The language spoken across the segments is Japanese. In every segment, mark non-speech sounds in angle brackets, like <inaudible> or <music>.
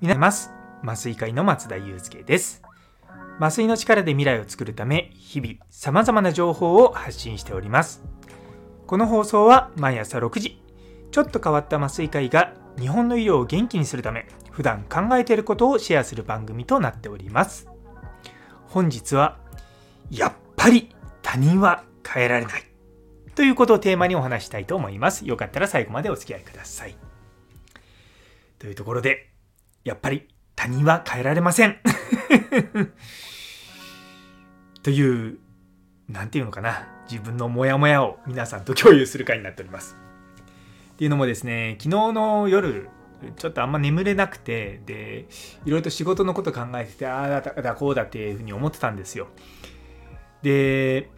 皆ます麻酔会の松田祐介です。麻酔の力で未来を作るため日々様々な情報を発信しております。この放送は毎朝6時ちょっと変わった麻酔会が日本の医療を元気にするため普段考えていることをシェアする番組となっております。本日はやっぱり他人は変えられない。ということをテーマにお話したいと思います。よかったら最後までお付き合いください。というところでやっぱり他人は変えられません。<laughs> という何て言うのかな。自分のモヤモヤを皆さんと共有する会になっております。っていうのもですね昨日の夜ちょっとあんま眠れなくてでいろいろと仕事のこと考えててああだだこうだっていうふうに思ってたんですよ。で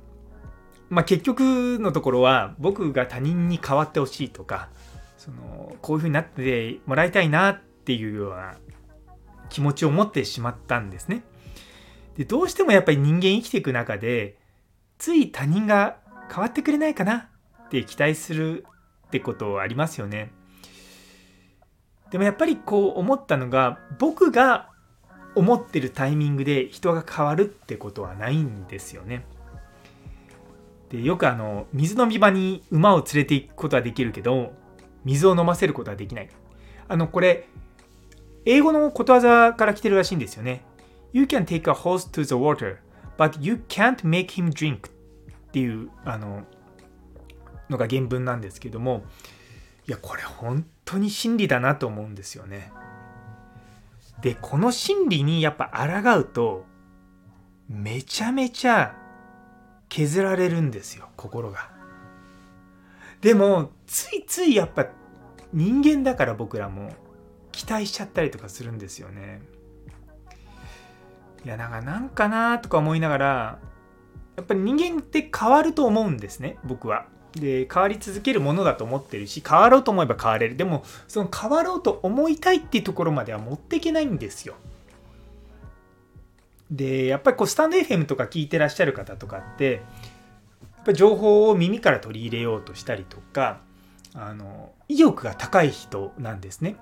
まあ結局のところは僕が他人に変わってほしいとかそのこういうふうになってもらいたいなっていうような気持ちを持ってしまったんですねでどうしてもやっぱり人間生きていく中でつい他人が変わってくれないかなって期待するってことありますよね。でもやっぱりこう思ったのが僕が思ってるタイミングで人が変わるってことはないんですよね。でよくあの水飲み場に馬を連れて行くことはできるけど水を飲ませることはできない。あのこれ英語のことわざから来てるらしいんですよね。You can take a horse to the water, but you can't make him drink っていうあののが原文なんですけどもいやこれ本当に真理だなと思うんですよね。でこの真理にやっぱ抗うとめちゃめちゃ削られるんですよ心が。でもついついやっぱ人間だから僕らも期待しちゃったりとかするんですよね。いやなんかなんかなとか思いながらやっぱり人間って変わると思うんですね僕は。で変わり続けるものだと思ってるし変わろうと思えば変われるでもその変わろうと思いたいっていうところまでは持っていけないんですよ。でやっぱりこうスタンド FM とか聞いてらっしゃる方とかってやっぱ情報を耳から取り入れようとしたりとかあの意欲が高い人なんですね。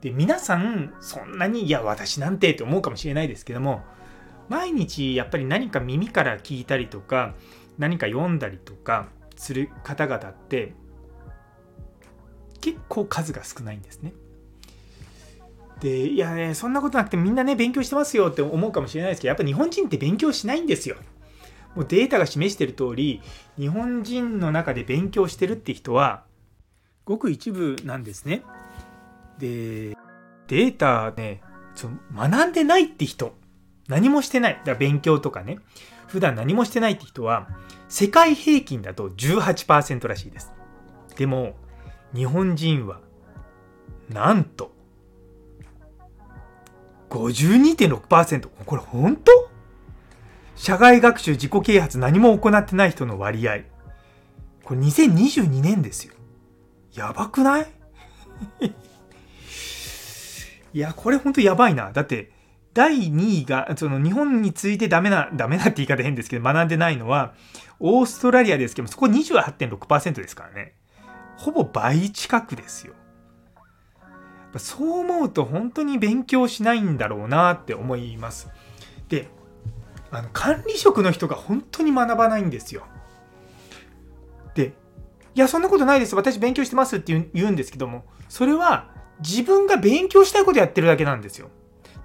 で皆さんそんなにいや私なんてって思うかもしれないですけども毎日やっぱり何か耳から聞いたりとか何か読んだりとかする方々って結構数が少ないんですね。でいやねそんなことなくてみんなね勉強してますよって思うかもしれないですけどやっぱ日本人って勉強しないんですよ。もうデータが示してる通り日本人の中で勉強してるって人はごく一部なんですね。でデータねその学んでないって人何もしてないだから勉強とかね普段何もしてないって人は世界平均だと18%らしいですでも日本人はなんと52.6%これ本当？社外学習自己啓発何も行ってない人の割合。これ2022年ですよ。やばくない？<laughs> いやこれ本当やばいな。だって第2位が、その日本についてダメな、ダメなって言い方変ですけど、学んでないのは、オーストラリアですけどそこ28.6%ですからね。ほぼ倍近くですよ。そう思うと本当に勉強しないんだろうなって思います。で、あの管理職の人が本当に学ばないんですよ。で、いや、そんなことないです。私勉強してますって言うんですけども、それは自分が勉強したいことやってるだけなんですよ。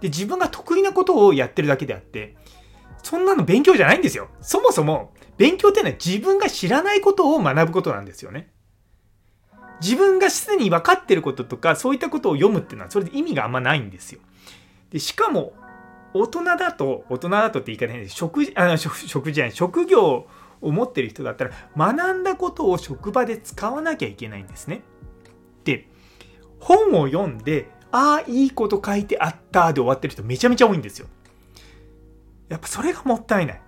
で、自分が得意なことをやってるだけであって、そんなの勉強じゃないんですよ。そもそも、勉強っていうのは自分が知らないことを学ぶことなんですよね。自分がすでに分かってることとか、そういったことを読むっていうのは、それで意味があんまないんですよ。で、しかも、大人だと、大人だとって言い方変です。職、あの、職じゃない、職業を持ってる人だったら、学んだことを職場で使わなきゃいけないんですね。で、本を読んで、ああ、いいこと書いてあったで終わってる人めちゃめちゃ多いんですよ。やっぱそれがもったいない。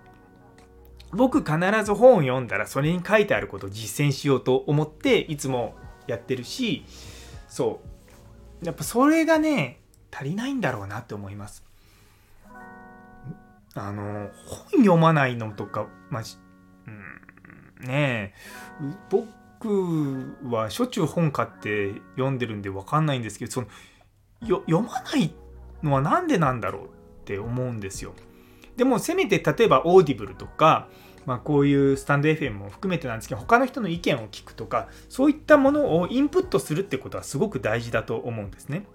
僕必ず本を読んだらそれに書いてあることを実践しようと思っていつもやってるし、そう。やっぱそれがね、足りないんだろうなって思います。あの、本読まないのとか、まあ、うん、ねえ、僕僕はしょっちゅう本買って読んでるんで分かんないんですけどそのよ読まないのは何でなんだろうって思うんですよ。でもせめて例えば Audible とか、まあ、こういうスタンド FM も含めてなんですけど他の人の意見を聞くとかそういったものをインプットするってことはすごく大事だと思うんですね。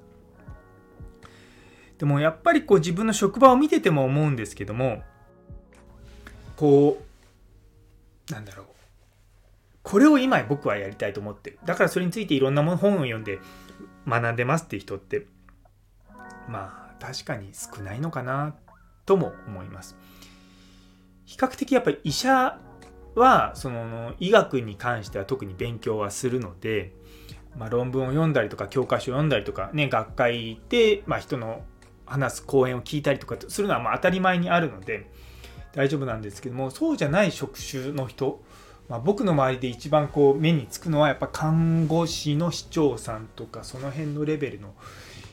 でもやっぱりこう自分の職場を見てても思うんですけどもこうなんだろう。これを今僕はやりたいと思ってる。だからそれについていろんなもの本を読んで学んでますっていう人ってまあ確かに少ないのかなとも思います。比較的やっぱり医者はその医学に関しては特に勉強はするので、まあ、論文を読んだりとか教科書を読んだりとかね学会で、まあ、人の話す講演を聞いたりとかするのはまあ当たり前にあるので大丈夫なんですけどもそうじゃない職種の人、まあ、僕の周りで一番こう目につくのはやっぱ看護師の市長さんとかその辺のレベルの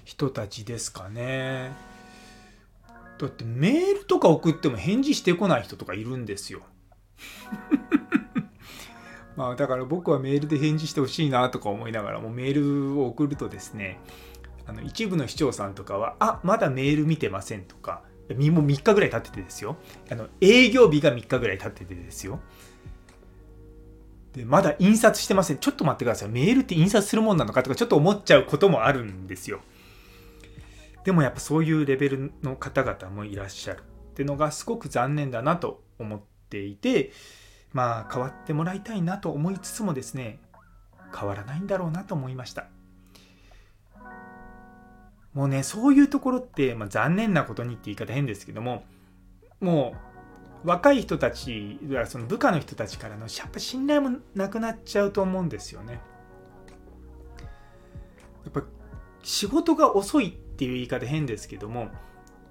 人たちですかね。だってメールとか送っても返事してこない人とかいるんですよ。<laughs> まあだから僕はメールで返事してほしいなとか思いながらもメールを送るとですねあの一部の市長さんとかは「あまだメール見てません」とかもう3日ぐらい経っててですよ。あの営業日が3日ぐらい経っててですよ。でまだ印刷してません。ちょっと待ってください。メールって印刷するもんなのかとかちょっと思っちゃうこともあるんですよ。でもやっぱそういうレベルの方々もいらっしゃるっていうのがすごく残念だなと思っていてまあ変わってもらいたいなと思いつつもですね変わらないんだろうなと思いましたもうねそういうところって、まあ、残念なことにって言い方変ですけどももう若い人たちその部下の人たちからのやっぱ信頼もなくなっちゃうと思うんですよね。やっぱ仕事が遅いっていう言い方変ですけども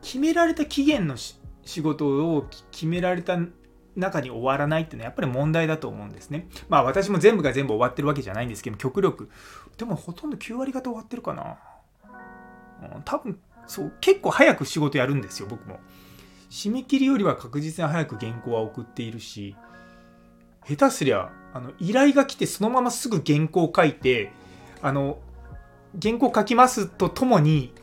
決められた期限の仕事を決められた中に終わらないっていうのはやっぱり問題だと思うんですね。まあ私も全部が全部終わってるわけじゃないんですけど極力でもほとんど9割方終わってるかな。うん多分そう結構早く仕事やるんですよ僕も締め切りよりは確実に早く原稿は送っているし下手すりゃあの依頼が来てそのまますぐ原稿を書いてあの原稿書きますとともに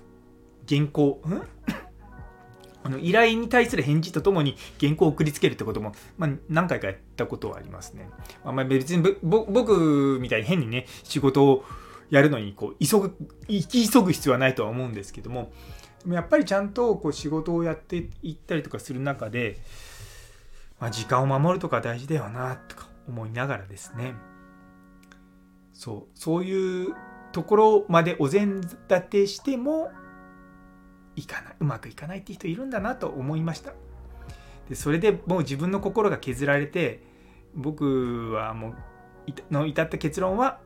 原稿。ん？<coughs> あの依頼に対する返事とともに原稿を送りつけるってことも、まあ、何回かやったことはありますね。まあ、別に僕みたいに変にね仕事をやるのにこう急ぐ生き急ぐ必要はないとは思うんですけどもでもやっぱりちゃんとこう仕事をやっていったりとかする中で、まあ、時間を守るとか大事だよなとか思いながらですね。そうそういうところまでお膳立てしてもいかないうまくいかないって人いるんだなと思いました。でそれでもう自分の心が削られて僕はもうの至った結論は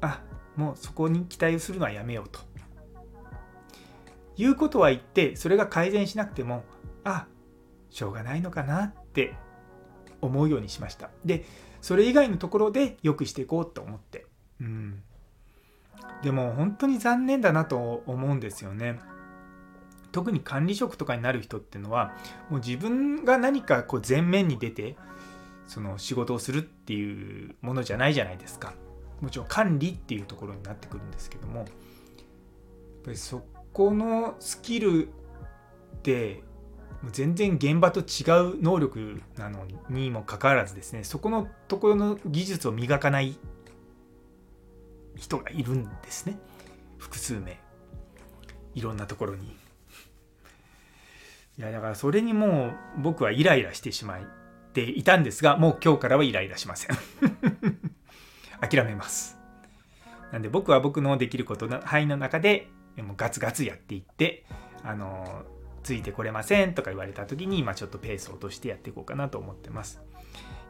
あもうそこに期待をするのはやめようと。いうことは言ってそれが改善しなくてもあしょうがないのかなって思うようにしました。でそれ以外のところで良くしていこうと思って。うん。でも本当に残念だなと思うんですよね。特に管理職とかになる人っていうのはもう自分が何かこう前面に出てその仕事をするっていうものじゃないじゃないですか。もちろん管理っていうところになってくるんですけどもやっぱりそこのスキルって全然現場と違う能力なのにもかかわらずですねそこのところの技術を磨かない人がいるんですね。複数名。いろんなところに。いやだからそれにもう僕はイライラしてしまっていたんですがもう今日からはイライラしません <laughs> 諦めます。なんで僕は僕のできることの範囲の中でもうガツガツやっていって、あのついてこれませんとか言われた時に、ま、ちょっとペースを落としてやっていこうかなと思ってます。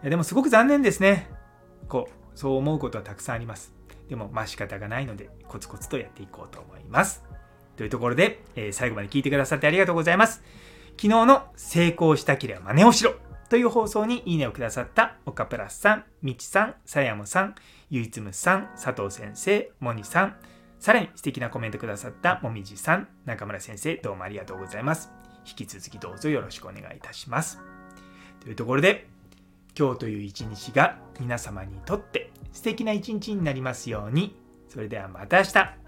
いやでもすごく残念ですね。こう、そう思うことはたくさんあります。でも、まあ仕方がないので、コツコツとやっていこうと思います。というところで、えー、最後まで聞いてくださってありがとうございます。昨日の成功したければ真似をしろという放送にいいねをくださった岡プラスさん、みちさん、さやもさん、ゆいつむさん、佐藤先生、もにさん、さらに素敵なコメントくださったもみじさん、中村先生、どうもありがとうございます。引き続きどうぞよろしくお願いいたします。というところで、今日という一日が皆様にとって素敵な一日になりますように。それではまた明日。